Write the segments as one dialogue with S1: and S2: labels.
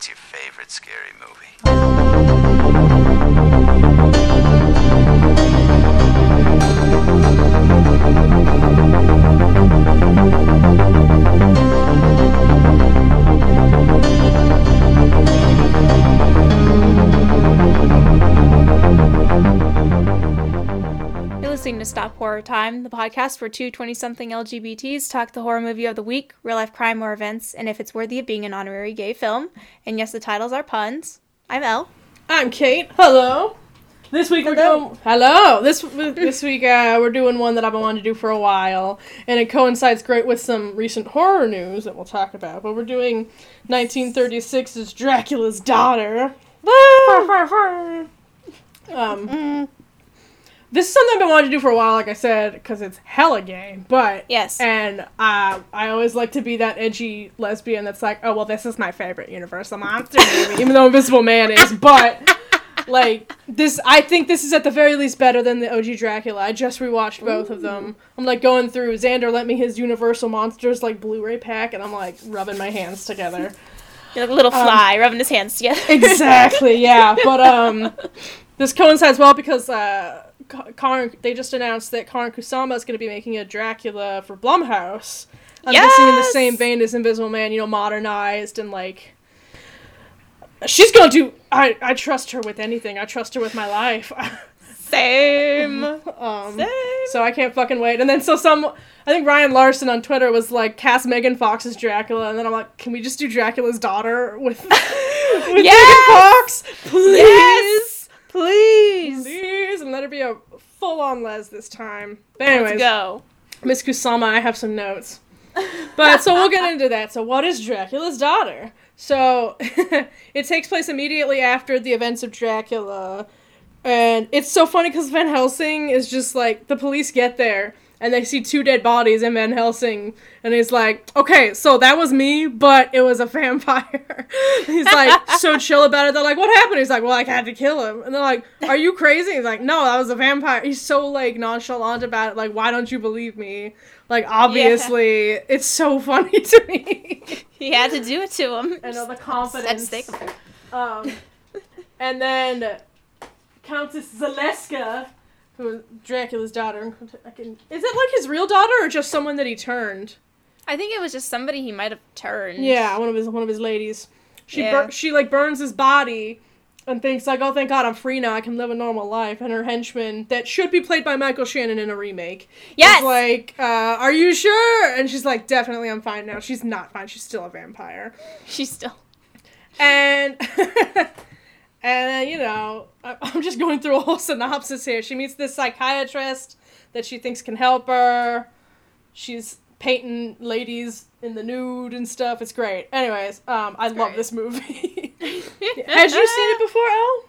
S1: What's your favorite scary movie?
S2: Horror Time, the podcast where two 20 something LGBTs talk the horror movie of the week, real life crime or events, and if it's worthy of being an honorary gay film. And yes, the titles are puns. I'm Elle.
S3: I'm Kate. Hello. This week we're doing hello. This this week uh, we're doing one that I've been wanting to do for a while, and it coincides great with some recent horror news that we'll talk about. But we're doing 1936's Dracula's Daughter. um, this is something I've been wanting to do for a while, like I said, because it's hella gay. But
S2: Yes.
S3: and uh, I always like to be that edgy lesbian that's like, oh well, this is my favorite Universal monster movie, even though Invisible Man is. But like this, I think this is at the very least better than the OG Dracula. I just rewatched both of them. I'm like going through. Xander lent me his Universal Monsters like Blu-ray pack, and I'm like rubbing my hands together.
S2: You're like a little fly rubbing his hands together.
S3: exactly yeah but um this coincides well because uh Karin, they just announced that Karin Kusama is going to be making a Dracula for Blumhouse. I'm guessing in the same vein as Invisible Man, you know, modernized and like. She's gonna do. I I trust her with anything. I trust her with my life.
S2: Same.
S3: um,
S2: Same.
S3: so I can't fucking wait. And then so some, I think Ryan Larson on Twitter was like, cast Megan Fox as Dracula, and then I'm like, can we just do Dracula's daughter with, with
S2: Yes!
S3: Megan Fox, please,
S2: Yes! Please.
S3: please, and let her be a full-on les this time. But anyways,
S2: Let's go.
S3: Miss Kusama, I have some notes. But so we'll get into that. So what is Dracula's daughter? So it takes place immediately after the events of Dracula. And it's so funny because Van Helsing is just like the police get there and they see two dead bodies in Van Helsing and he's like, Okay, so that was me, but it was a vampire. he's like so chill about it. They're like, What happened? He's like, Well, I had to kill him. And they're like, Are you crazy? He's like, No, that was a vampire. He's so like nonchalant about it, like, why don't you believe me? Like obviously it's so funny to me.
S2: He had to do it to him.
S3: And all the confidence. Um, and then Countess Zaleska, who is Dracula's daughter. I can, is it like his real daughter or just someone that he turned?
S2: I think it was just somebody he might have turned.
S3: Yeah, one of his one of his ladies. She
S2: Yeah.
S3: bur- she like burns his body and thinks like, oh, thank God I'm free now. I can live a normal life. And her henchman, that should be played by Michael Shannon in a remake,
S2: Yes!
S3: is like, uh, are you sure? And she's like, definitely, I'm fine now. She's not fine. She's still a vampire.
S2: She's still.
S3: and and you know I- i'm just going through a whole synopsis here she meets this psychiatrist that she thinks can help her she's painting ladies in the nude and stuff it's great anyways um i love this movie had you seen it before Elle?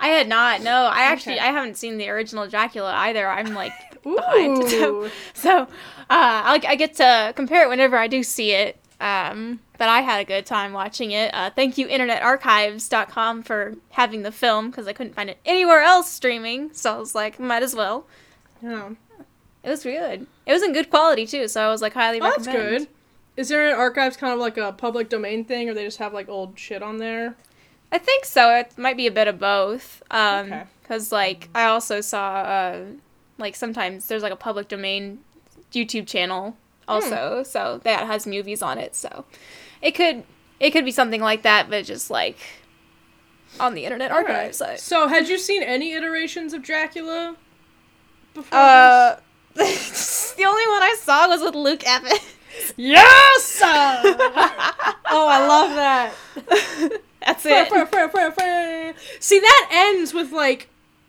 S2: I had not. No, I actually
S3: Okay.
S2: I haven't seen the original Dracula either. I'm like behind. So, so uh, I, I get to compare it whenever I do see it. Um, but I had a good time watching it. Uh, thank you, InternetArchives.com, for having the film because I couldn't find it anywhere else streaming. So I was like, might as well.
S3: yeah.
S2: It was good. It was in good quality too. So I was like, highly
S3: Oh, that's good is there an archives kind of like a public domain thing or they just have like old shit on there
S2: I think so. It might be a bit of both. Um,
S3: Okay.
S2: because like I also saw uh, like sometimes there's like a public domain YouTube channel also, so that has movies on it. So it could it could be something like that, but just like on the Internet. Archive site.
S3: so had you seen any iterations of dracula before
S2: Uh, the only one I saw was with Luke Evans.
S3: yes oh i love that
S2: That's it.
S3: See, that ends with like,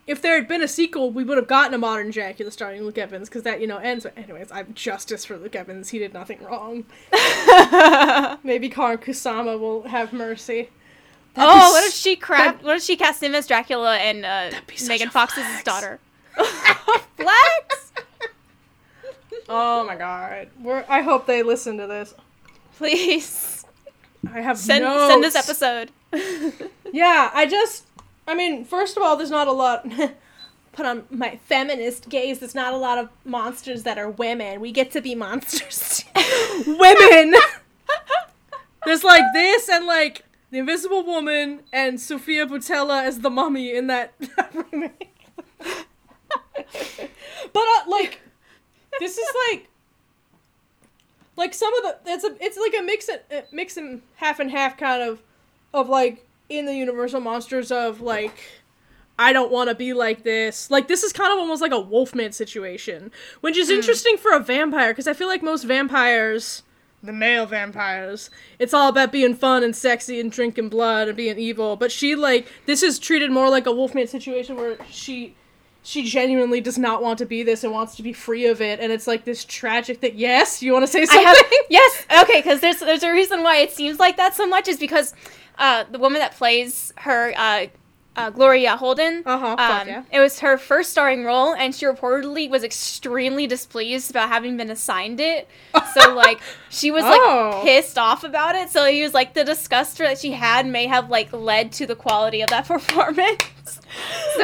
S3: if there had been a sequel, we would have gotten a modern Dracula starring Luke Evans, because that you know ends. But anyways, I'm justice for Luke Evans. He did nothing wrong. Maybe Karin Kusama will have mercy. That'd be
S2: oh, what if she crap? What if she cast him as Dracula and uh, Megan
S3: a
S2: Fox as his
S3: flex.
S2: daughter? Flex,
S3: Oh my god. We're, I hope they listen to this.
S2: please
S3: I have
S2: send
S3: notes.
S2: send this episode.
S3: Yeah, I just, I mean, first of all, there's not a lot. Put on my feminist gaze. There's not a lot of monsters that are women. We get to be monsters. women. there's like this and like the Invisible Woman and Sofia Boutella as the mummy in that, that remake. but uh, like, this is like, like some of the it's a it's like a mix uh, mix and half and half kind of, of like in the Universal monsters of like. I don't want to be like this. Like this is kind of almost like a Wolfman situation, which is hmm. interesting for a vampire because I feel like most vampires, the male vampires, it's all about being fun and sexy and drinking blood and being evil. But she like this is treated more like a Wolfman situation where she she genuinely does not want to be this and wants to be free of it and it's like this tragic that yes you want to say something
S2: have yes. Okay, because there's there's a reason why it seems like that so much is because uh, the woman that plays her. Uh, uh, Gloria Holden.
S3: Uh-huh, fuck
S2: Um,
S3: yeah.
S2: It was her first starring role, and she reportedly was extremely displeased about having been assigned it. So, like, she was like
S3: Oh.
S2: pissed off about it. So he was like, the disgust that she had may have like led to the quality of that performance. so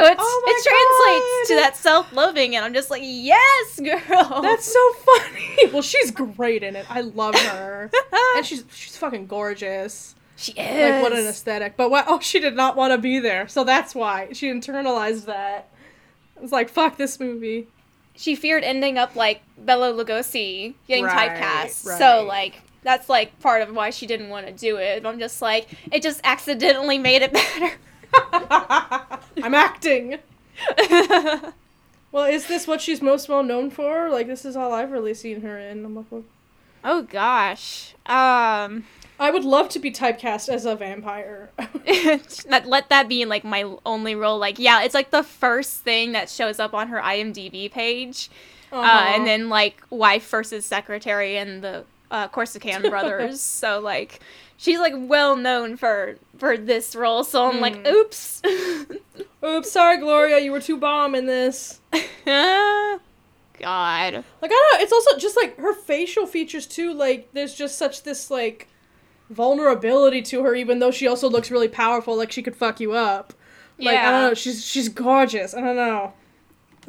S2: it's
S3: Oh
S2: it translates to that self-loathing, and I'm just like, yes, girl.
S3: that's so funny well she's great in it i love her and she's she's fucking gorgeous
S2: she is.
S3: like what an aesthetic but what oh she did not want to be there so that's why she internalized that it's like fuck this movie
S2: she feared ending up like Bela Lugosi getting
S3: Right,
S2: typecast.
S3: right.
S2: So like that's like part of why she didn't want to do it. I'm just like it just accidentally made it better.
S3: i'm acting well is this what she's most well known for like this is all i've really seen her in I'm like,
S2: oh gosh. Um
S3: i would love to be typecast as a vampire
S2: let that be like my only role. Like yeah, it's like the first thing that shows up on her IMDb page. uh
S3: Uh-huh.
S2: and then like wife versus secretary and the uh, Corsican brothers. so like she's like well known for for this role. So I'm like,
S3: Mm.
S2: oops.
S3: oops sorry gloria you were too bomb in this
S2: God.
S3: Like I don't know, it's also just like her facial features too. Like there's just such this like vulnerability to her, even though she also looks really powerful. Like she could fuck you up. Like I don't know, she's she's gorgeous. I don't know.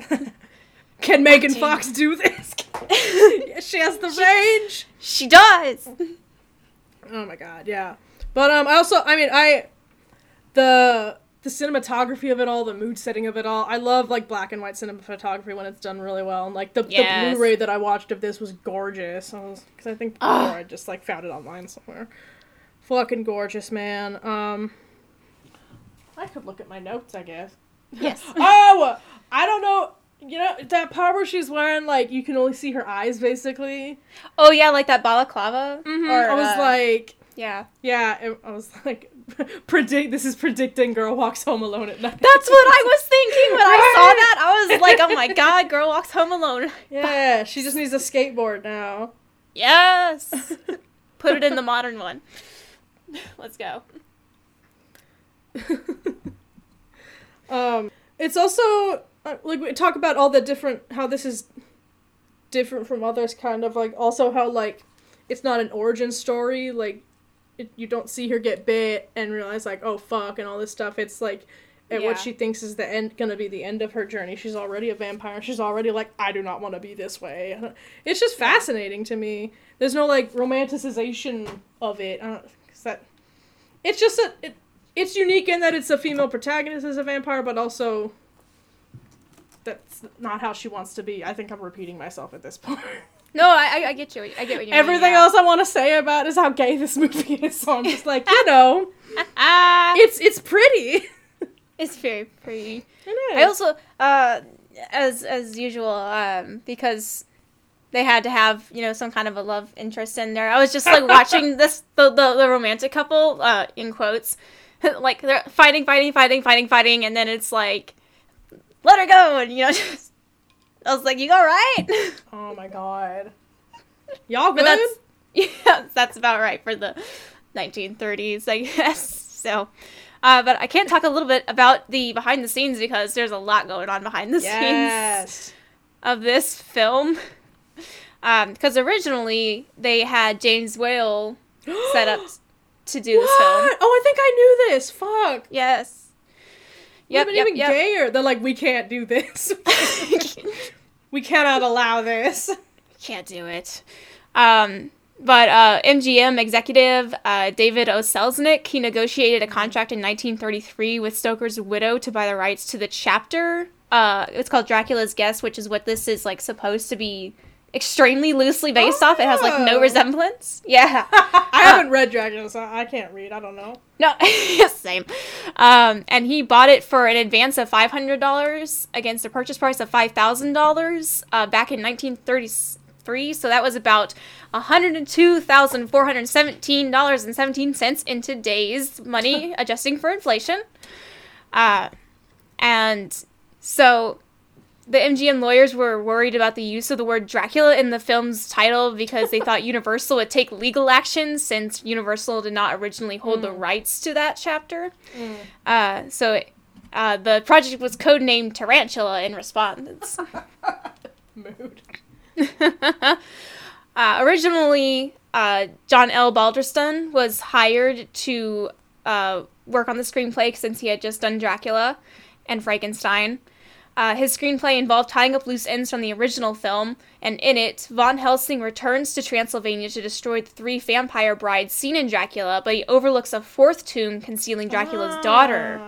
S3: Can Megan. Fox do this? she has the range.
S2: She does.
S3: Oh my god, yeah. But um, I also, I mean, I the the cinematography of it all, the mood setting of it all. I love like black and white cinematography when it's done really well. And like the,
S2: Yes.
S3: the Blu-ray that I watched of this was gorgeous. I was because I think before
S2: Ugh.
S3: I just like found it online somewhere. Fucking gorgeous, man. Um, I could look at my notes, I guess.
S2: Yes.
S3: oh, I don't know. You know that part where she's wearing like you can only see her eyes basically.
S2: Oh yeah, like that balaclava.
S3: I was
S2: uh,
S3: like,
S2: yeah.
S3: Yeah, it, I was like, predict. This is predicting girl walks home alone at night.
S2: That's what I was thinking when I saw that. I was like, oh my god, girl walks home alone.
S3: Yeah, she just needs a skateboard now.
S2: Yes. Put it in the modern one. Let's go.
S3: Um, it's also uh, like we talk about all the different how this is different from others. Kind of like also how like it's not an origin story. Like it, you don't see her get bit and realize like oh fuck and all this stuff. It's like. At
S2: Yeah.
S3: what she thinks is the end, gonna be the end of her journey. She's already a vampire. She's already like, I do not want to be this way. It's just fascinating to me. There's no like romanticization of it. I don't, cause that, it's just a, it, it's unique in that it's a female protagonist as a vampire, but also that's not how she wants to be. I think I'm repeating myself at this point.
S2: No, I, I, get you. I get what you mean.
S3: Everything
S2: yeah.
S3: else I want to say about is how gay this movie is. So I'm just like, you know, it's it's pretty.
S2: it's very pretty.
S3: It is.
S2: I also, uh, as as usual, um, because they had to have you know some kind of a love interest in there. I was just like watching this the the, the romantic couple uh, in quotes, like they're fighting, fighting, fighting, fighting, fighting, and then it's like, let her go, and you know, just, I was like, you all right?
S3: oh my god, y'all
S2: but
S3: good?
S2: that's yeah, that's about right for the 1930s, I guess. So. Uh, but I can't talk a little bit about the behind the scenes because there's a lot going on behind the scenes. of this film. Because originally they had James Whale set up to do this film.
S3: Oh, I think I knew this. Fuck.
S2: Yes.
S3: Yep,
S2: Yep,
S3: even
S2: yep.
S3: gayer. They're like, we can't do this. we cannot allow this.
S2: Can't do it. Um, but uh, MGM executive uh, David O. Selznick, he negotiated a contract in 1933 with Stoker's widow to buy the rights to the chapter. Uh, it's called Dracula's Guest, which is what this is like supposed to be extremely loosely based off. It has like no
S3: Oh.
S2: resemblance. Yeah.
S3: I haven't read Dracula, so I can't read. I don't know.
S2: No, same. Um, and he bought it for an advance of five hundred dollars against a purchase price of five thousand dollars uh, back in nineteen thirty three. So that was about one hundred and two thousand four hundred seventeen dollars and seventeen cents in today's money, adjusting for inflation. Uh, and so the MGM lawyers were worried about the use of the word Dracula in the film's title because they thought Universal would take legal action since Universal did not originally hold the rights to that chapter. Uh, so uh, the project was codenamed Tarantula in response.
S3: Mood.
S2: Uh, originally, uh, John L. Balderston was hired to uh, work on the screenplay since he had just done Dracula and Frankenstein. Uh, his screenplay involved tying up loose ends from the original film, and in it, Von Helsing returns to Transylvania to destroy the three vampire brides seen in Dracula, but he overlooks a fourth tomb concealing Dracula's daughter.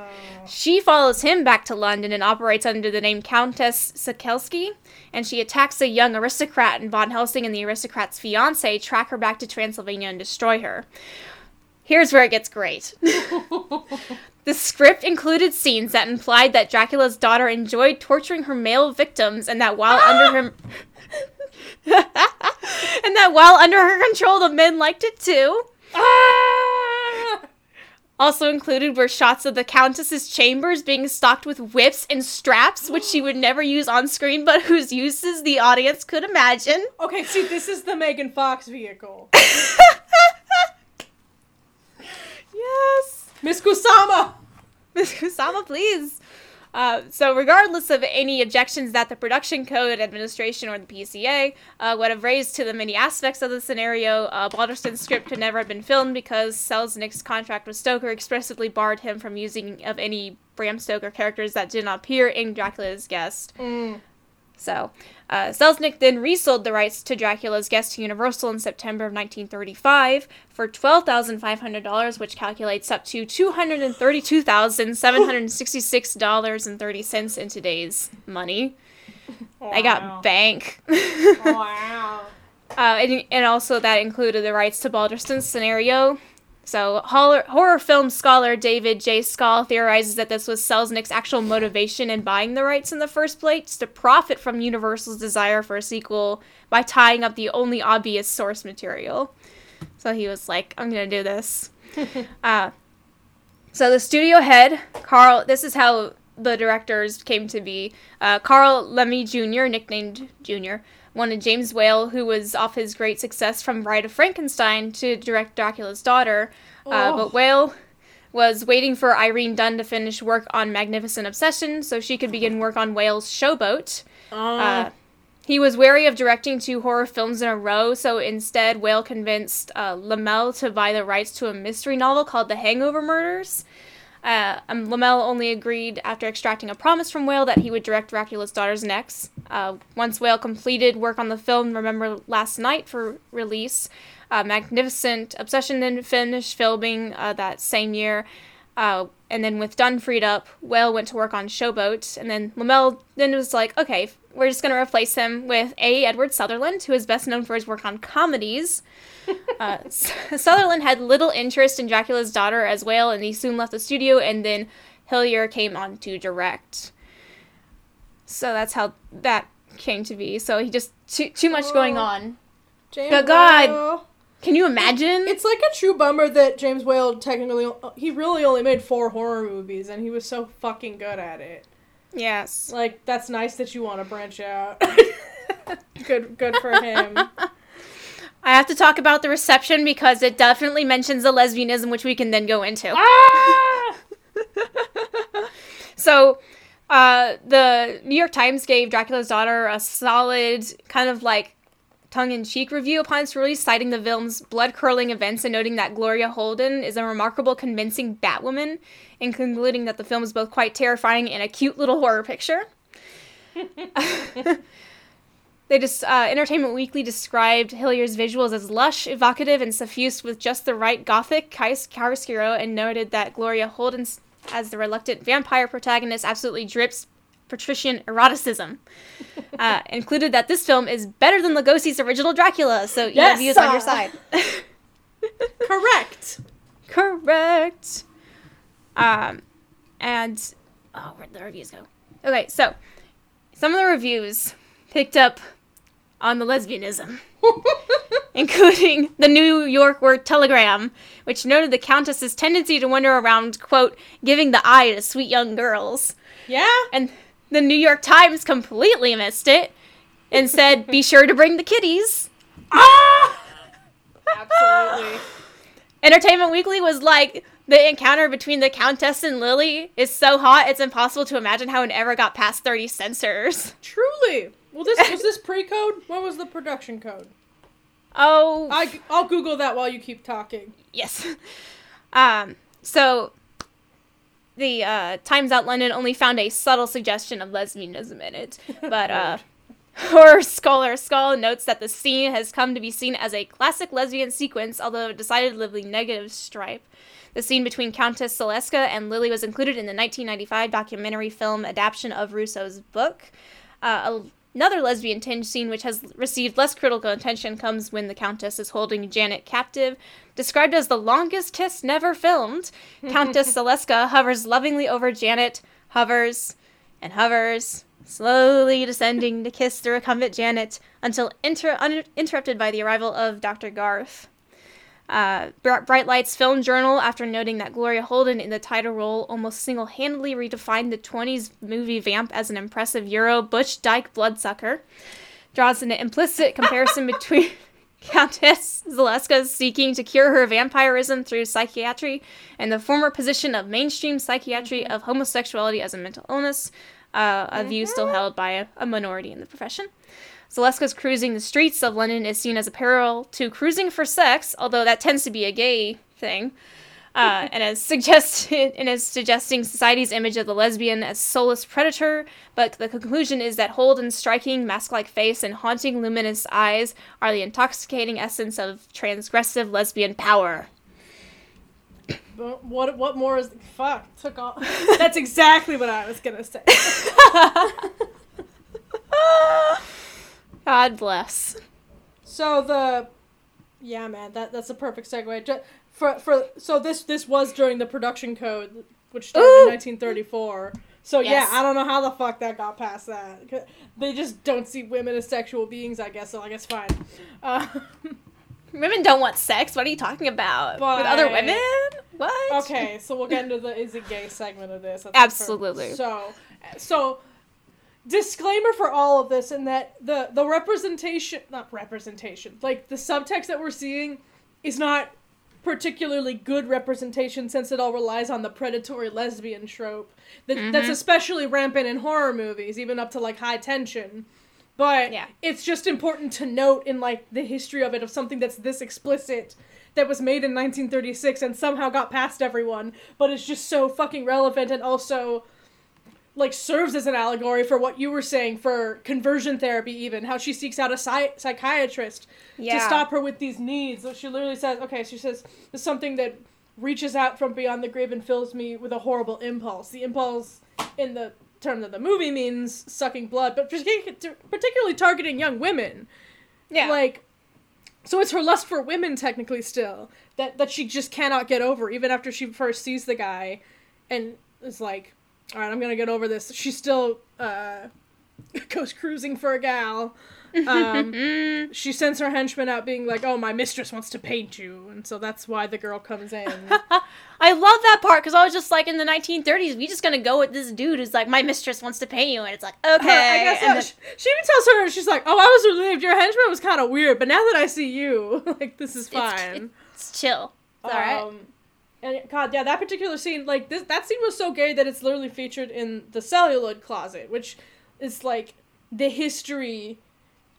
S2: She follows him back to London and operates under the name Countess Sakelski, and she attacks a young aristocrat, and Von Helsing and the aristocrat's fiance track her back to Transylvania and destroy her. Here's where it gets great. the script included scenes that implied that Dracula's daughter enjoyed torturing her male victims and that while under her and that while under her control the men liked it too.
S3: Ah!
S2: Also included were shots of the Countess's chambers being stocked with whips and straps, which she would never use on screen, but whose uses the audience could imagine.
S3: Okay, see, this is the Megan Fox vehicle.
S2: Yes.
S3: Miss Kusama!
S2: Miss Kusama, please. Uh, so, regardless of any objections that the production code administration or the PCA uh, would have raised to the many aspects of the scenario, uh, Balderston's script could never have been filmed because Selznick's contract with Stoker expressly barred him from using of any Bram Stoker characters that did not appear in Dracula's Guest. So, uh, Selznick then resold the rights to Dracula's Guest to Universal in September of 1935 for $12,500, which calculates up to $232,766.30 in today's money. I got bank.
S3: wow.
S2: Uh, and, and also that included the rights to Balderston's scenario. So horror, horror film scholar David J. Skal theorizes that this was Selznick's actual motivation in buying the rights in the first place to profit from Universal's desire for a sequel by tying up the only obvious source material. So he was like, "I'm gonna do this." uh, so the studio head, Carl. This is how the directors came to be. Uh, Carl Laemmle Jr., nicknamed Jr., wanted James Whale, who was off his great success from Bride of Frankenstein, to direct Dracula's daughter. Uh,
S3: Oh.
S2: but Whale was waiting for Irene Dunne to finish work on Magnificent Obsession so she could begin work on Whale's Showboat. Uh, he was wary of directing two horror films in a row, so instead, Whale convinced uh, Laemmle to buy the rights to a mystery novel called The Hangover Murders. Uh, um, Laemmle only agreed after extracting a promise from Whale that he would direct Dracula's Daughters next. Uh, once Whale completed work on the film Remember Last Night for release, uh, Magnificent Obsession then finished filming uh, that same year. And then with Dunne freed up, Whale went to work on Showboat, and then Laemmle then was like, okay, we're just going to replace him with A. Edward Sutherland, who is best known for his work on comedies. uh, Sutherland had little interest in Dracula's daughter as Whale, and he soon left the studio, and then Hillyer came on to direct. So that's how that came to be. So he just, too, too much going
S3: Oh.
S2: on.
S3: James
S2: But God. Can you imagine?
S3: It's like a true bummer that James Whale technically he really only made four horror movies and he was so fucking good at it.
S2: yes.
S3: Like that's nice that you want to branch out. good good for him.
S2: I have to talk about the reception because it definitely mentions the lesbianism, which we can then go into.
S3: ah!
S2: So, uh, the New York Times gave Dracula's Daughter a solid, kind of like tongue in cheek review upon its release, citing the film's blood curdling events and noting that Gloria Holden is a remarkable, convincing Batwoman, and concluding that the film is both quite terrifying and a cute little horror picture. They just uh, Entertainment Weekly described Hillyer's visuals as lush, evocative, and suffused with just the right gothic chiaroscuro, and noted that Gloria Holden, as the reluctant vampire protagonist, absolutely drips patrician eroticism. Uh, included that this film is better than Lugosi's original Dracula, so you
S3: Yes,
S2: have views on your side.
S3: Correct.
S2: Correct. Um, and oh, where'd the reviews go? Okay, so some of the reviews picked up on the lesbianism, including the New York World-Telegram, which noted the Countess's tendency to wander around, quote, giving the eye to sweet young girls.
S3: Yeah.
S2: And the New York Times completely missed it and said, be sure to bring the kitties.
S3: Ah! Absolutely.
S2: Entertainment Weekly was like, the encounter between the Countess and Lily is so hot, it's impossible to imagine how it ever got past 30 censors.
S3: Truly. Well, this was this pre-code. What was the production code?
S2: Oh,
S3: I I'll Google that while you keep talking.
S2: yes. Um, so, the uh, Times Out London only found a subtle suggestion of lesbianism in it, but uh, horror scholar Skal notes that the scene has come to be seen as a classic lesbian sequence, although a decidedly negative stripe. The scene between Countess Zaleska and Lily was included in the 1995 documentary film adaptation of Russo's book. Uh, another lesbian tinge scene, which has received less critical attention, comes when the Countess is holding Janet captive. Described as the longest kiss never filmed, Countess Zaleska hovers lovingly over Janet, hovers and hovers, slowly descending to kiss the recumbent Janet until inter- un- interrupted by the arrival of Dr. Garth. Uh, Bright Lights Film Journal, after noting that Gloria Holden in the title role almost single handedly redefined the 20s movie vamp as an impressive Euro Butch Dyke bloodsucker, draws an implicit comparison between Countess Zaleska seeking to cure her vampirism through psychiatry and the former position of mainstream psychiatry of homosexuality as a mental illness, uh, a view still held by a, a minority in the profession. Zaleska's cruising the streets of London is seen as a parallel to cruising for sex, although that tends to be a gay thing, uh, and as suggested and as suggesting society's image of the lesbian as soulless predator. But the conclusion is that Holden's striking mask-like face and haunting luminous eyes are the intoxicating essence of transgressive lesbian power.
S3: What what more is fuck took off? That's exactly what I was gonna say.
S2: God bless.
S3: So the yeah, man, that that's a perfect segue. Ju- For for so this this was during the production code, which started
S2: Ooh.
S3: in 1934. So
S2: Yes.
S3: yeah, I don't know how the fuck that got past that. They just don't see women as sexual beings, I guess. So I guess fine. Uh,
S2: Women don't want sex. What are you talking about? With other women? What?
S3: okay, so we'll get into the is it gay segment of this.
S2: Absolutely.
S3: So so disclaimer for all of this in that the the representation not representation like the subtext that we're seeing is not particularly good representation since it all relies on the predatory lesbian trope that, that's mm-hmm. especially rampant in horror movies even up to like high tension but
S2: Yeah.
S3: it's just important to note in like the history of it of something that's this explicit that was made in 1936 and somehow got past everyone but it's just so fucking relevant and also like serves as an allegory for what you were saying for conversion therapy even how she seeks out a psy- psychiatrist to stop her with these needs. So she literally says okay she says there's something that reaches out from beyond the grave and fills me with a horrible impulse. The impulse in the term that the movie means sucking blood but particularly targeting young women.
S2: Yeah.
S3: like so it's her lust for women technically still that that she just cannot get over even after she first sees the guy and is like all right i'm gonna get over this. She still uh goes cruising for a gal. Um, she sends her henchman out being like oh my mistress wants to paint you. And so that's why the girl comes in.
S2: I love that part because I was just like in the 1930s, we just gonna go with this dude who's like, my mistress wants to paint you, and it's like, okay.
S3: I guess
S2: and
S3: uh,
S2: then-
S3: she, she even tells her she's like oh i was relieved. Your henchman was kind of weird but now that i see you like this is fine.
S2: it's chill. It's all right.
S3: And God, yeah, that particular scene, like this, that scene was so gay that it's literally featured in the celluloid closet, which is like the history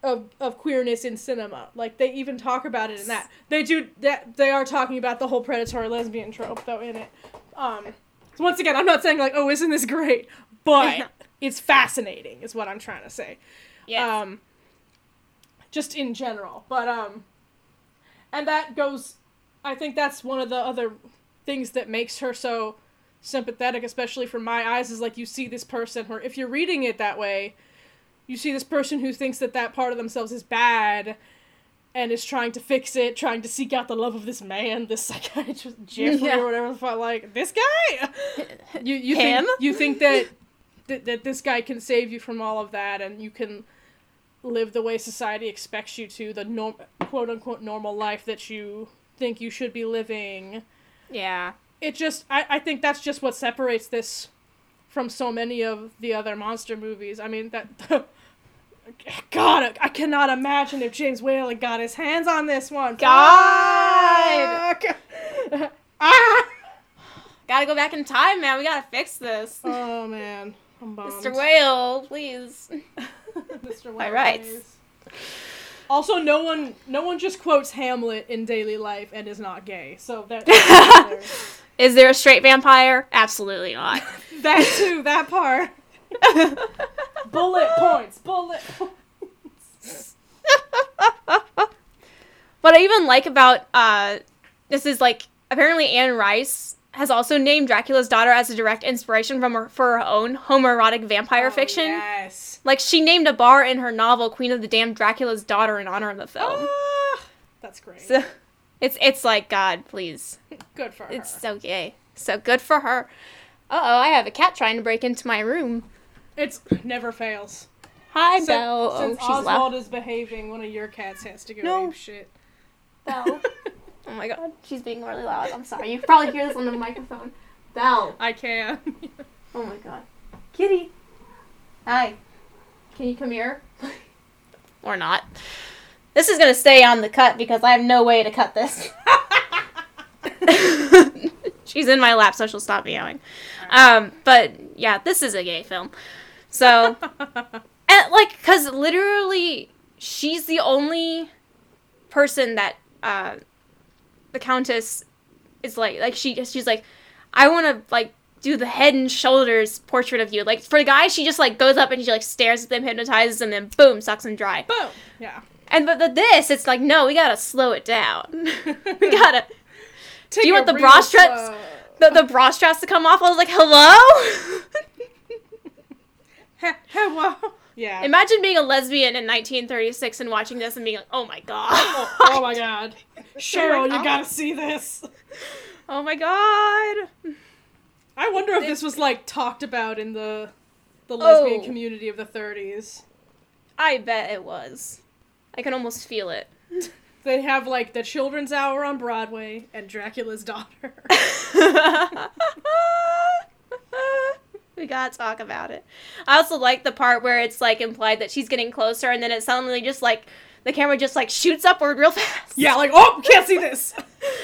S3: of of queerness in cinema. Like they even talk about it in that. They do that. They are talking about the whole predatory lesbian trope though in it. Um, so once again, I'm not saying like, oh, isn't this great? But it's fascinating, is what I'm trying to say.
S2: Yes.
S3: Um, just in general. But um, and that goes. I think that's one of the other things that makes her so sympathetic, especially from my eyes, is like you see this person, or if you're reading it that way, you see this person who thinks that that part of themselves is bad and is trying to fix it, trying to seek out the love of this man, this psychiatrist Jeffrey
S2: Yeah.
S3: or whatever the fuck. Like this guy, you you
S2: Him?
S3: think you think that, that that this guy can save you from all of that, and you can live the way society expects you to, the norm quote unquote normal life that you think you should be living.
S2: Yeah.
S3: It just I, I think that's just what separates this from so many of the other monster movies. I mean that God, I cannot imagine if James Whalen got his hands on this one.
S2: God!
S3: Fuck! ah!
S2: Gotta go back in time, man. We gotta fix this.
S3: Oh man, I'm bummed.
S2: Mr. Whale, please.
S3: Mr.
S2: My
S3: Whale,
S2: rights.
S3: please. Also, no one, no one just quotes Hamlet in daily life and is not gay. So that
S2: Is there a straight vampire? Absolutely not.
S3: that too, that part. Bullet points. Bullet. points.
S2: what I even like about uh this is like apparently Anne Rice has also named Dracula's daughter as a direct inspiration from her, for her own homoerotic vampire
S3: Oh,
S2: fiction.
S3: Yes.
S2: Like she named a bar in her novel Queen of the Damned Dracula's daughter in honor of the film.
S3: Ah, that's great.
S2: So it's it's like God, please.
S3: Good for her.
S2: It's so gay. So good for her. Uh oh, I have a cat trying to break into my room.
S3: It's never fails.
S2: Hi,
S3: Since,
S2: Belle.
S3: since
S2: oh,
S3: Oswald
S2: loud.
S3: is behaving, one of your cats has to go
S2: No.
S3: ape shit.
S2: Belle. Oh my god, she's being really loud. I'm sorry. You can probably hear this on the microphone. Belle.
S3: I can.
S2: Oh my god. Kitty. Hi. Can you come here? or not. This is gonna stay on the cut because I have no way to cut this. She's in my lap, so she'll stop meowing. Um, but yeah, this is a gay film. So, and like, cause literally, she's the only person that uh, the countess is like. Like she, she's like, I want to like do the head and shoulders portrait of you. Like for the guy, she just like goes up and she like stares at them, hypnotizes them, and then boom, sucks them dry.
S3: Boom. Yeah.
S2: And but the, this, it's like no, we gotta slow it down. we gotta
S3: Take
S2: you want the bra straps?
S3: slow.
S2: the the bra straps to come off. I was like, hello.
S3: Hello. Yeah.
S2: Imagine being a lesbian in 1936 and watching this and being like, oh my god.
S3: oh, oh my god. Cheryl, you oh. gotta see this.
S2: Oh my god.
S3: I wonder if this was like talked about in the the oh. lesbian
S2: Oh.
S3: community of the 30s.
S2: I bet it was. I can almost feel it.
S3: They have like the children's hour on Broadway and Dracula's daughter.
S2: we gotta talk about it. I also like the part where it's like implied that she's getting closer and then it suddenly just like the camera just like shoots upward real fast.
S3: yeah, like oh, can't see this.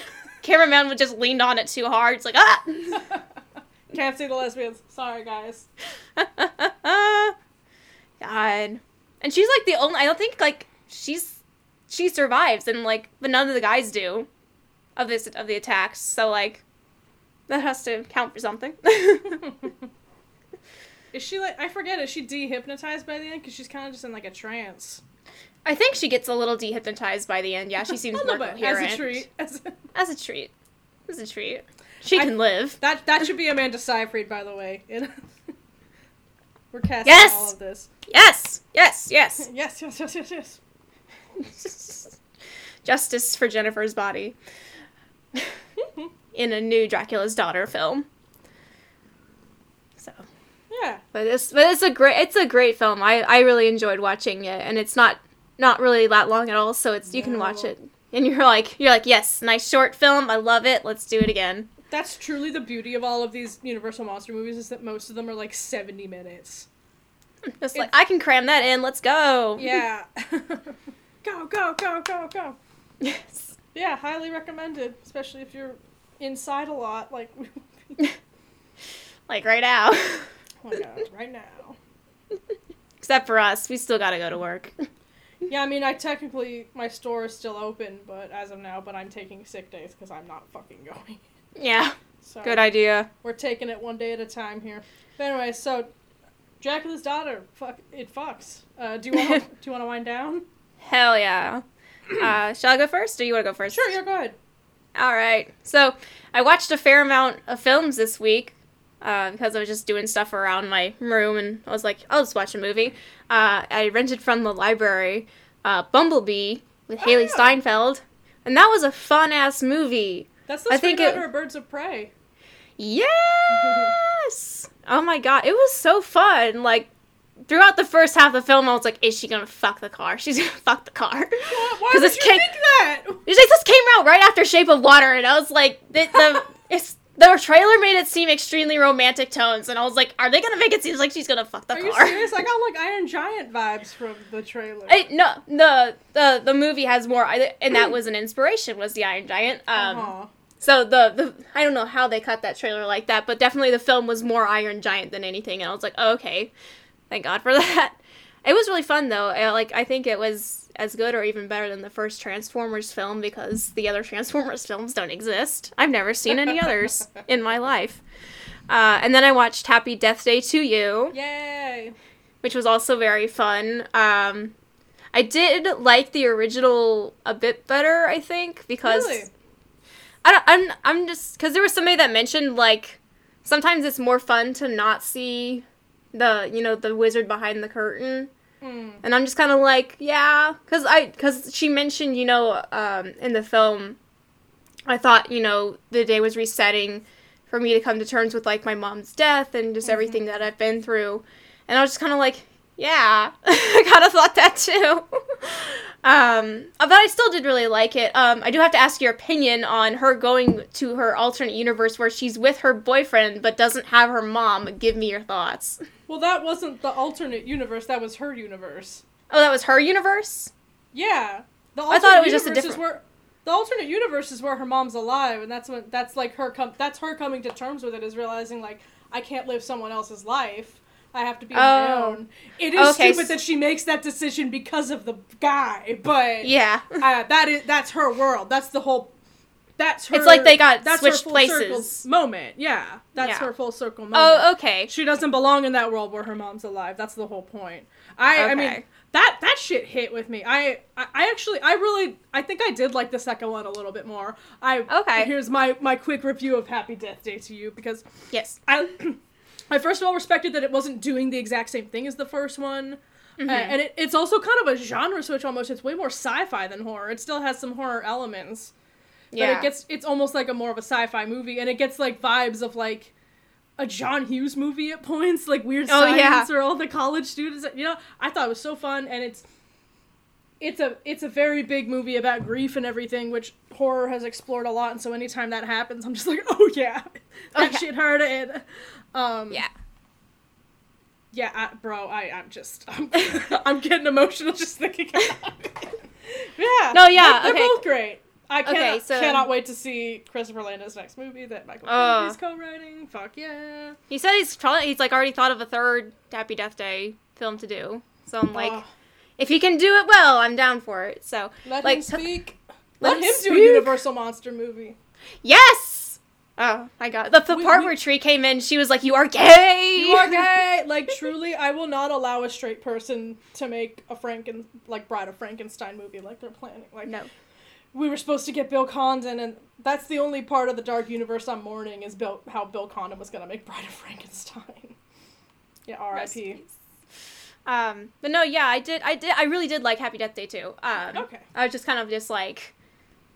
S2: Cameraman would just leaned on it too hard. It's like ah.
S3: can't see the lesbians. Sorry, guys.
S2: God. And she's like the only I don't think like she's she survives and like but none of the guys do of this of the attacks. So like that has to count for something.
S3: Is she like I forget? Is she dehypnotized by the end? Because she's kind of just in like a trance.
S2: I think she gets a little dehypnotized by the end. Yeah, she seems
S3: A
S2: more
S3: bit
S2: coherent.
S3: as a treat. As a-
S2: As a treat. As a treat. She
S3: I-
S2: can live.
S3: that that should be Amanda Seyfried, by the way. We're casting
S2: Yes!
S3: all of this.
S2: Yes. Yes. Yes.
S3: Yes, yes, yes, yes, yes.
S2: Justice for Jennifer's body in a new Dracula's daughter film.
S3: Yeah.
S2: but it's but it's a great it's a great film. I I really enjoyed watching it, and it's not not really that long at all. So it's you can watch it, and you're like you're like yes, nice short film. I love it. Let's do it again.
S3: That's truly the beauty of all of these Universal Monster movies is that most of them are like 70 minutes.
S2: Just like I can cram that in. Let's go.
S3: Yeah. go, go, go, go, go.
S2: Yes.
S3: Yeah, highly recommended, especially if you're inside a lot like
S2: Like right now.
S3: My god, right now.
S2: Except for us, we still gotta go to work.
S3: Yeah, I mean, I technically my store is still open, but as of now, but I'm taking sick days because I'm not fucking going.
S2: yeah.
S3: So
S2: Good idea.
S3: We're taking it one day at a time here. But anyway, so Dracula's daughter, fuck it, fucks. Uh, do you want do you want to wind down?
S2: Hell yeah. Uh, shall I go first, or you want to go first?
S3: Sure, yeah, go ahead.
S2: All right. So I watched a fair amount of films this week uh, because I was just doing stuff around my room, and I was like, I'll just watch a movie. Uh, I rented from the library uh, Bumblebee with Hailee
S3: yeah.
S2: Steinfeld, and that was a fun ass movie.
S3: That's the
S2: I think it-
S3: of Birds of Prey.
S2: Yes. oh my god, it was so fun. Like throughout the first half of the film, I was like, "Is she gonna fuck the car? She's gonna fuck the car."
S3: Why, would
S2: this
S3: you
S2: came-
S3: think that?
S2: It's like this came out right after Shape of Water, and I was like, the, the it's the trailer made it seem extremely romantic tones, and I was like, are they gonna make it seem like she's gonna fuck the
S3: Are you serious? I got like Iron Giant vibes from the trailer.
S2: I, no, the the the movie has more, and that was an inspiration was the Iron Giant. Um,
S3: uh-huh.
S2: so the the I don't know how they cut that trailer like that, but definitely the film was more Iron Giant than anything, and I was like, oh, okay, thank God for that. It was really fun though. I, like I think it was as good or even better than the first Transformers film because the other Transformers films don't exist. I've never seen any others in my life. Uh, and then I watched Happy Death Day 2U,
S3: Yay!
S2: which was also very fun. Um, I did like the original a bit better, I think, because
S3: Really?
S2: I don't, I'm I'm just because there was somebody that mentioned like sometimes it's more fun to not see the you know the wizard behind the curtain
S3: Mm.
S2: and I'm just kind of like yeah because I because she mentioned you know um, in the film I thought you know the day was resetting for me to come to terms with like my mom's death and just everything that I've been through and I was just kind of like yeah I kind of thought that too um but I still did really like it um I do have to ask your opinion on her going to her alternate universe where she's with her boyfriend but doesn't have her mom give me your thoughts
S3: Well, that wasn't the alternate universe. That was her universe.
S2: oh that was her universe
S3: Yeah. The
S2: I thought it was just a
S3: universe
S2: different-
S3: Where, the alternate universe is where her mom's alive, and that's when that's like her com- that's her coming to terms with it is realizing like I can't live someone else's life. I have to be on my
S2: Oh.
S3: own. It is
S2: Okay,
S3: stupid that she makes that decision because of the guy, but
S2: yeah
S3: uh, that is that's her world. That's the whole. That's her.
S2: It's like they got
S3: that's her
S2: switched
S3: full
S2: places.
S3: moment. Yeah, that's
S2: Yeah.
S3: her full circle moment.
S2: oh okay
S3: She doesn't belong in that world where her mom's alive. That's the whole point. I I mean that that shit hit with me. I, I I actually I really I think I did like the second one a little bit more. I
S2: Okay.
S3: Here's my my quick review of Happy Death Day 2U because
S2: yes
S3: I I first of all respected that it wasn't doing the exact same thing as the first one.
S2: Mm-hmm.
S3: Uh, and it, it's also kind of a genre switch almost. It's way more sci-fi than horror. It still has some horror elements. But
S2: yeah
S3: it gets it's almost like a more of a sci-fi movie and it gets like vibes of like a John Hughes movie at points, like Weird
S2: Oh,
S3: Science
S2: yeah.
S3: or all the college students. You know, I thought it was so fun and it's it's a it's a very big movie about grief and everything, which horror has explored a lot. And so anytime that happens, I'm just like, oh yeah, that
S2: Okay.
S3: shit hurt. And um,
S2: yeah
S3: yeah, I, bro, I I'm just I'm, I'm getting emotional just thinking about it. Yeah.
S2: No, yeah,
S3: They're, they're both great. I cannot,
S2: Okay, so-
S3: cannot wait to see Christopher Landon's next movie that Michael
S2: Uh.
S3: is co-writing. Fuck yeah.
S2: he said he's probably he's like already thought of a third Happy Death Day film to do so I'm like. If he can do it well I'm down for it so
S3: let
S2: like
S3: him speak.
S2: let
S3: Let,
S2: him
S3: him do a. Universal monster movie.
S2: yes oh my god the, the
S3: We-
S2: part
S3: we-
S2: where Tree came in she was like you are gay
S3: You are gay. like truly, I will not allow a straight person to make a Franken like Bride of Frankenstein movie like they're planning. Like
S2: no
S3: we were supposed to get Bill Condon, and that's the only part of the dark universe I'm mourning is Bill how Bill Condon was gonna make Bride of Frankenstein. Yeah, R.I.P.
S2: Um, but no, yeah, I did, I did, I really did like Happy Death Day too. Um,
S3: Okay.
S2: I was just kind of just like,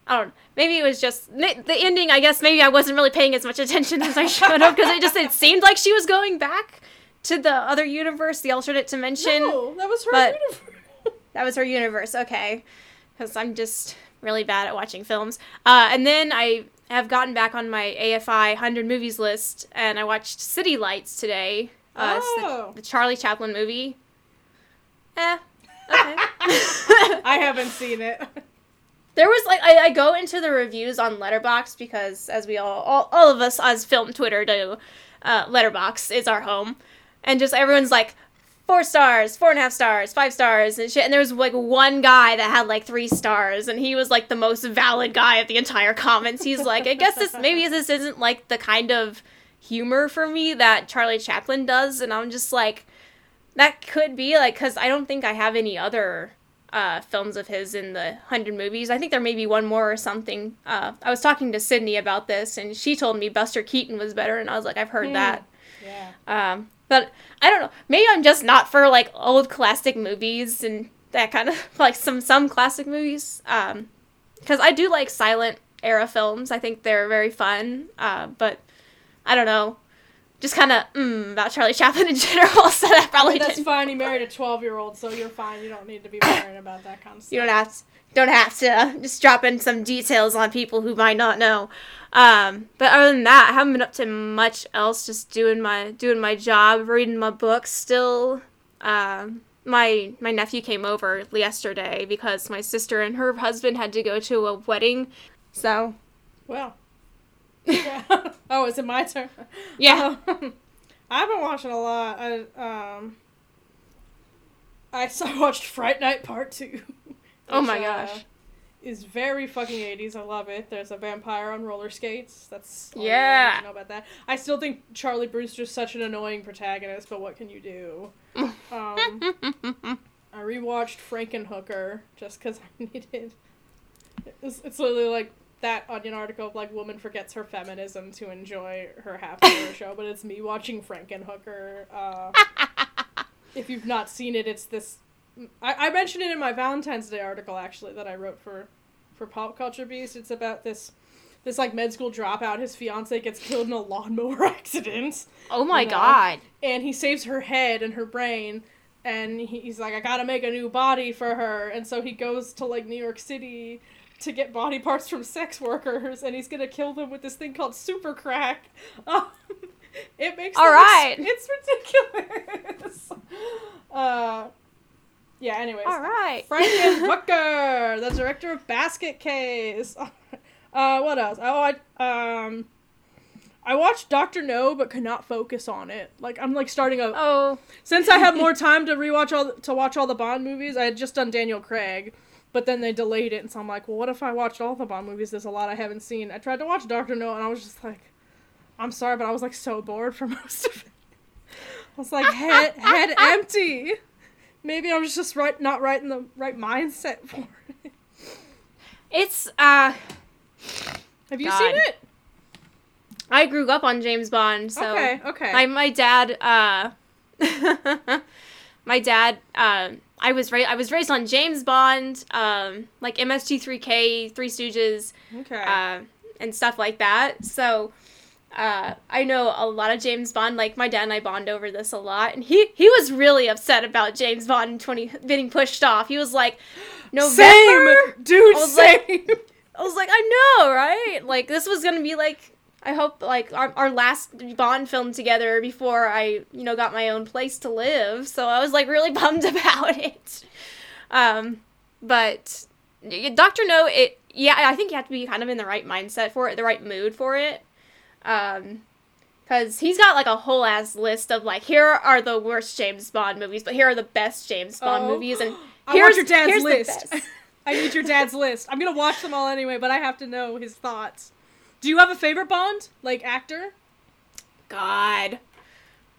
S2: I don't know, maybe it was just the ending. I guess maybe I wasn't really paying as much attention as I should have because it just it seemed like she was going back to the other universe, the alternate dimension.
S3: No, that was her
S2: but-
S3: universe.
S2: That was her universe, okay? Because I'm just really bad at watching films. Uh, and then I have gotten back on my AFI 100 movies list, and I watched City Lights today. Uh, it's the-
S3: Oh.
S2: the, Charlie Chaplin movie. Eh. Okay.
S3: I haven't seen it.
S2: there was like I, I go into the reviews on Letterboxd because as we all all, all of us as film Twitter do, uh, Letterboxd is our home, and just everyone's like four stars, four and a half stars, five stars, and shit. And there was like one guy that had like three stars, and he was like the most valid guy of the entire comments. He's like, I guess this maybe this isn't like the kind of humor for me that Charlie Chaplin does, and I'm just like, that could be like because I don't think I have any other uh, films of his in the 100 movies. I think there may be one more or something. Uh, I was talking to Sydney about this, and she told me Buster Keaton was better, and I was like, I've heard that.
S3: Yeah.
S2: Um, but I don't know. Maybe I'm just not for like old classic movies and that kind of like some some classic movies. Um, because I do like silent era films. I think they're very fun. Uh, but I don't know. Just kind of mm, about Charlie Chaplin in general. So that probably
S3: That's
S2: didn't.
S3: fine. He married a 12 year old, so you're fine. You don't need to be worrying about that kind of stuff.
S2: You don't have to, don't have to uh, just drop in some details on people who might not know. Um, but other than that, I haven't been up to much else. Just doing my doing my job, reading my books. Still, um, my my nephew came over yesterday because my sister and her husband had to go to a wedding. So
S3: Well. Yeah. oh, is it my turn?
S2: yeah,
S3: Um, I've been watching a lot. I um. I saw watched Fright Night Part Two.
S2: Oh my
S3: uh,
S2: gosh.
S3: is very fucking 80s. I love it. There's a vampire on roller skates. That's
S2: Yeah.
S3: to know about that. I still think Charlie Brewster's such an annoying protagonist, but what can you do? um, I rewatched Frankenhooker just because I needed. It's, it's literally like that Onion article of like woman forgets her feminism to enjoy her half hour show, but it's me watching Frankenhooker. Uh, if you've not seen it, it's this. I, I mentioned it in my Valentine's Day article actually that I wrote for for Pop Culture Beast. It's about this this like med school dropout. His fiance gets killed in a lawnmower accident
S2: oh my
S3: you know.
S2: god.
S3: and he saves her head and her brain and he's like i gotta make a new body for her and so he goes to like new york city to get body parts from sex workers and he's gonna kill them with this thing called super crack um, it makes
S2: All
S3: them it's, it's ridiculous uh yeah anyways
S2: All right.
S3: Franken Hooker, the director of Basket Case. Uh, what else? Oh, I um, I watched Doctor No, but could not focus on it. Like I'm like starting a
S2: Oh,
S3: since I have more time to rewatch all to watch all the Bond movies. I had just done Daniel Craig, but then they delayed it, and so I'm like, well, what if I watched all the Bond movies? There's a lot I haven't seen. I tried to watch Doctor No, and I was just like, I'm sorry, but I was like so bored for most of it. I was like head head empty. Maybe I was just right not right in the right mindset for it.
S2: it's uh.
S3: Have you
S2: God.
S3: seen it?
S2: I grew up on James Bond, so
S3: okay, okay.
S2: my my dad uh my dad uh I was ra- I was raised on James Bond, um like MST3K, Three Stooges,
S3: okay.
S2: uh, and stuff like that. So uh, I know a lot of James Bond. Like my dad and I bond over this a lot, and he he was really upset about James Bond twenty getting pushed off. He was like, November.
S3: Same, dude.
S2: I was
S3: Same.
S2: like- I was like, I know, right? Like this was gonna be like I hope like our, our last Bond film together before I you know got my own place to live. So I was like really bummed about it. Um, but Doctor No, it yeah, I think you have to be kind of in the right mindset for it, the right mood for it. Um, because he's got like a whole ass list of like here are the worst James Bond movies, but here are the best James Bond
S3: Oh.
S2: movies, and here's
S3: your dad's
S2: here's the
S3: list. I need your dad's list. I'm gonna watch them all anyway, but I have to know his thoughts. Do you have a favorite Bond, like actor?
S2: God.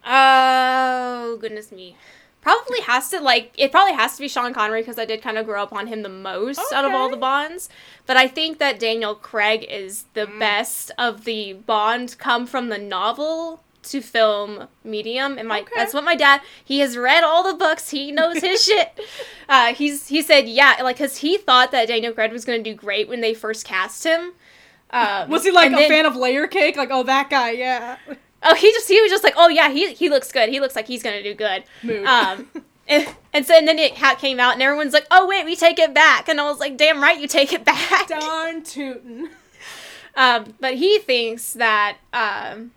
S2: Oh, goodness me. Probably has to, like, it probably has to be Sean Connery because I did kind of grow up on him the most out of all the Bonds. But I think that Daniel Craig is the
S3: Mm.
S2: best of the Bond come from the novel to film medium and my
S3: Okay.
S2: that's what my dad he has read all the books he knows his shit uh he's he said yeah like because he thought that daniel craig was going to do great when they first cast him um,
S3: Was he like a
S2: then-
S3: fan of layer cake? Like, oh, that guy, yeah.
S2: Oh, he just he was just like, oh yeah, he he looks good. He looks like he's gonna do good.
S3: Mood.
S2: Um, and, and so and then it came out, and everyone's like, oh wait, we take it back, and I was like, damn right, you take it back.
S3: Darn tootin'.
S2: Um, but he thinks that um,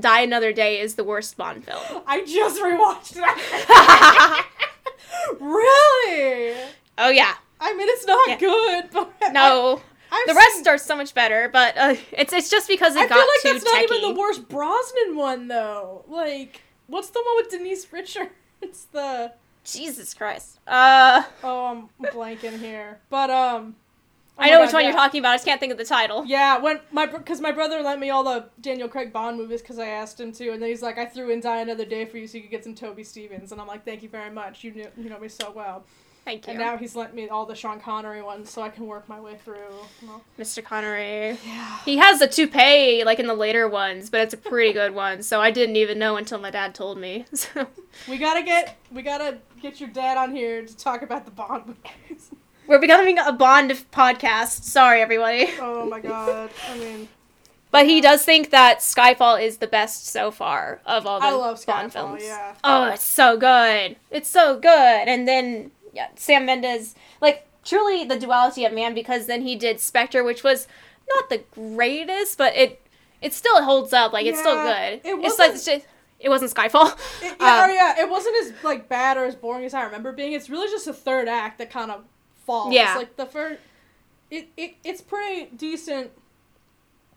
S2: Die Another Day is the worst Bond film.
S3: I just rewatched that. really?
S2: oh yeah,
S3: I mean, it's not
S2: Yeah.
S3: good, but
S2: no,
S3: I've
S2: the rest
S3: seen-
S2: are so much better, but uh, it's it's just because it
S3: I
S2: got
S3: feel like
S2: too
S3: that's not even the worst Brosnan one though. Like, what's the one with Denise Richards? It's the
S2: Jesus Christ. Uh,
S3: oh, I'm blanking here, but um, oh
S2: I know
S3: God,
S2: which one
S3: yeah.
S2: you're talking about. I just can't think of the title.
S3: Yeah, when my because my brother lent me all the Daniel Craig Bond movies because I asked him to, and then he's like, "I threw in Die Another Day for you so you could get some Toby Stephens," and I'm like, "Thank you very much. You knew you know me so well."
S2: Thank you,
S3: And now he's lent me all the Sean Connery ones so I can work my way through. Well,
S2: Mr. Connery.
S3: yeah.
S2: He has a toupee like in the later ones, but it's a pretty good one. So I didn't even know until my dad told me. So
S3: We gotta get we gotta get your dad on here to talk about the Bond movies.
S2: we're becoming a Bond podcast. Sorry, everybody.
S3: oh my god. I mean
S2: But he does think that Skyfall is the best so far of all the
S3: I love
S2: Bond
S3: Skyfall,
S2: films.
S3: yeah.
S2: Oh, it's so good. It's so good. And then yeah, Sam Mendes, like truly the duality of man, because then he did Spectre, which was not the greatest, but it it still holds up. Like it's still good.
S3: it
S2: it's like
S3: wasn't-
S2: it's just, it wasn't Skyfall.
S3: It, yeah,
S2: Um,
S3: yeah, it wasn't as like bad or as boring as I remember being. It's really just the third act that kind of falls.
S2: Yeah.
S3: Like the first, it, it it's pretty decent.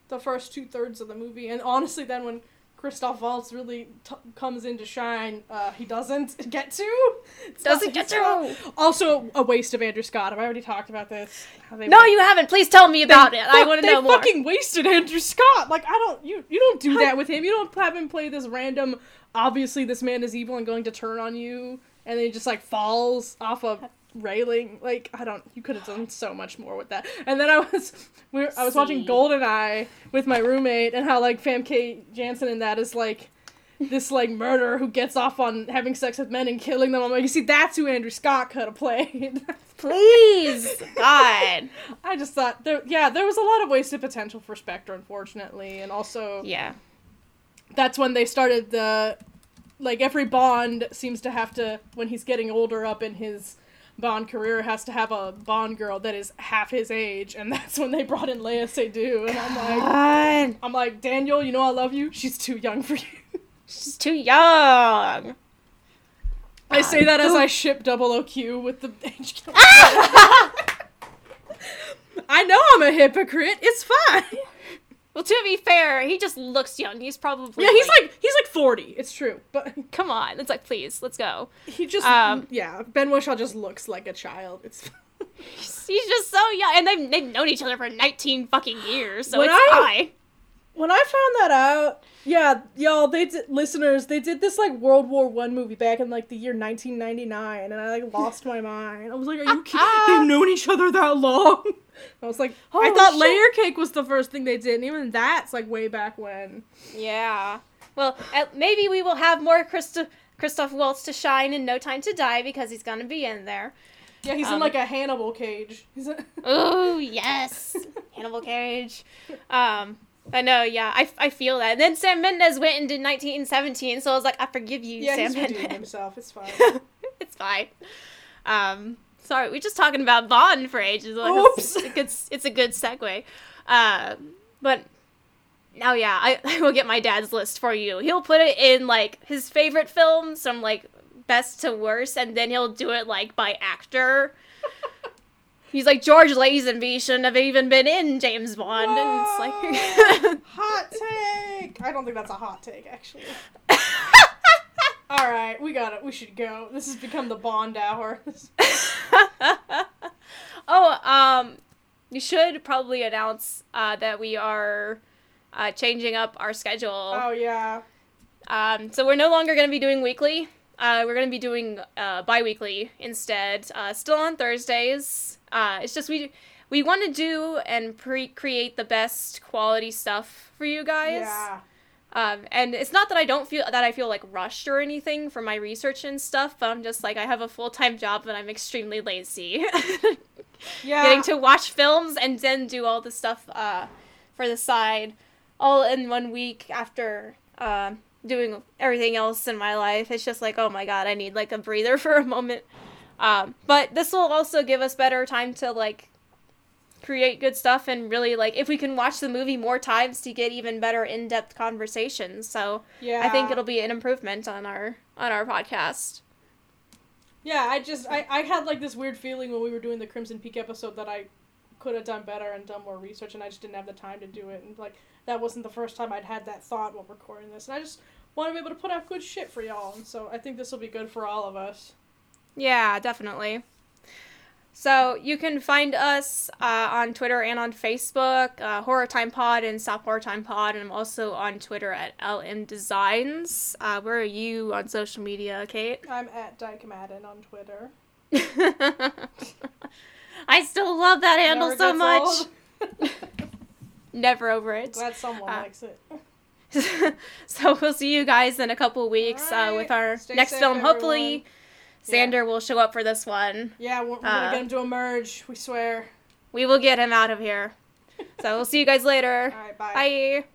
S3: The first two thirds of the movie, and honestly, then when Christoph Waltz really t- comes into shine, uh, he doesn't get to. It's
S2: Doesn't get to.
S3: Also, a waste of Andrew Scott. Have I already talked about this?
S2: No, you haven't. Please tell me
S3: they
S2: about it. I want to know more.
S3: They fucking wasted Andrew Scott. Like I don't you you don't do that with him. You don't have him play this random. Obviously, this man is evil and going to turn on you, and then he just like falls off a railing. Like I don't. You could have done so much more with that. And then I was we were, I was watching
S2: See.
S3: Goldeneye with my roommate, and how like Famke Janssen in that is like. This like murderer who gets off on having sex with men and killing them. I'm like, you see, that's who Andrew Scott could have played.
S2: Please, God.
S3: I just thought there, yeah, there was a lot of wasted potential for Spectre, unfortunately, and also
S2: Yeah.
S3: that's when they started the, like every Bond seems to have to when he's getting older up in his Bond career has to have a Bond girl that is half his age, and that's when they brought in Léa Seydoux, and I'm like,
S2: God.
S3: I'm like Daniel, you know I love you. She's too young for you.
S2: She's too young.
S3: I say that as I ship Double OQ with the HQ. Ah! I know I'm a hypocrite. It's fine.
S2: Well, to be fair, he just looks young. He's probably
S3: Yeah, he's like he's like 40. It's true, but
S2: come on. It's like, please, let's go.
S3: he just
S2: Um,
S3: yeah. Ben Whishaw just looks like a child. It's
S2: He's just so young, and they've, they've known each other for 19 fucking years, so
S3: When
S2: it's
S3: I-
S2: fine.
S3: When I found that out. Yeah, y'all, they did listeners. They did this like World War One movie back in like the year 1999, and I like lost my mind. I was like, "Are you kidding? They've known each other that long?" I was like, "I thought
S2: shit.
S3: Layer Cake was the first thing they did, and even that's like way back when."
S2: Yeah. Well, maybe we will have more Christoph Christoph Waltz to shine in No Time to Die because he's gonna be in there.
S3: Yeah, he's in
S2: Um,
S3: like a Hannibal cage. He's a-
S2: Oh yes, Hannibal Cage. Um, I know. Yeah, I, I feel that. And then Sam Mendes went and did 1917, so I was like, I forgive you,
S3: yeah,
S2: Sam Mendes.
S3: himself. It's fine.
S2: it's fine. Um, sorry, we're just talking about Bond for ages. Like,
S3: Oops.
S2: It's, a good, it's a good segue. Um, but now, yeah, I, I will get my dad's list for you. He'll put it in like his favorite films from like best to worst, and then he'll do it like by actor. He's like George Lazenby shouldn't have even been in James Bond, and it's like.
S3: hot take. I don't think that's a hot take, actually. All right, we got it. We should go. This has become the Bond hour.
S2: oh, um, you should probably announce uh, that we are uh, changing up our schedule.
S3: oh yeah.
S2: Um, so we're no longer going to be doing weekly. Uh, we're going to be doing uh, bi-weekly instead. Uh, still on Thursdays. Uh, it's just we we want to do and pre- create the best quality stuff for you guys.
S3: Yeah.
S2: Um, and it's not that I don't feel that I feel like rushed or anything for my research and stuff, but I'm just like I have a full time job and I'm extremely lazy.
S3: Yeah.
S2: Getting to watch films and then do all the stuff uh, for the side, all in one week after uh, doing everything else in my life. It's just like oh my god, I need like a breather for a moment. Um, but this will also give us better time to like create good stuff and really like if we can watch the movie more times to get even better in-depth conversations so
S3: yeah.
S2: i think it'll be an improvement on our on our podcast
S3: Yeah, I just I, I had like this weird feeling when we were doing the Crimson Peak episode that I could have done better and done more research and I just didn't have the time to do it and like that wasn't the first time I'd had that thought while recording this and I just want to be able to put out good shit for y'all and so I think this will be good for all of us.
S2: Yeah definitely so you can find us uh, on twitter and on facebook uh, horror time pod and stop horror time pod and i'm also on twitter at lm designs uh, where are you on social media kate
S3: I'm at Dyke Madden on Twitter.
S2: I still love that handle
S3: Never
S2: so much. Never over it.
S3: Glad someone
S2: Uh,
S3: likes it.
S2: so we'll see you guys in a couple weeks uh, with our
S3: Stay
S2: next
S3: safe,
S2: film. Hopefully, Xander will show up for this one.
S3: Yeah, we're, we're
S2: uh,
S3: gonna get him to emerge. We swear.
S2: We will get him out of here. So we'll see you guys later.
S3: All right, bye.
S2: Bye.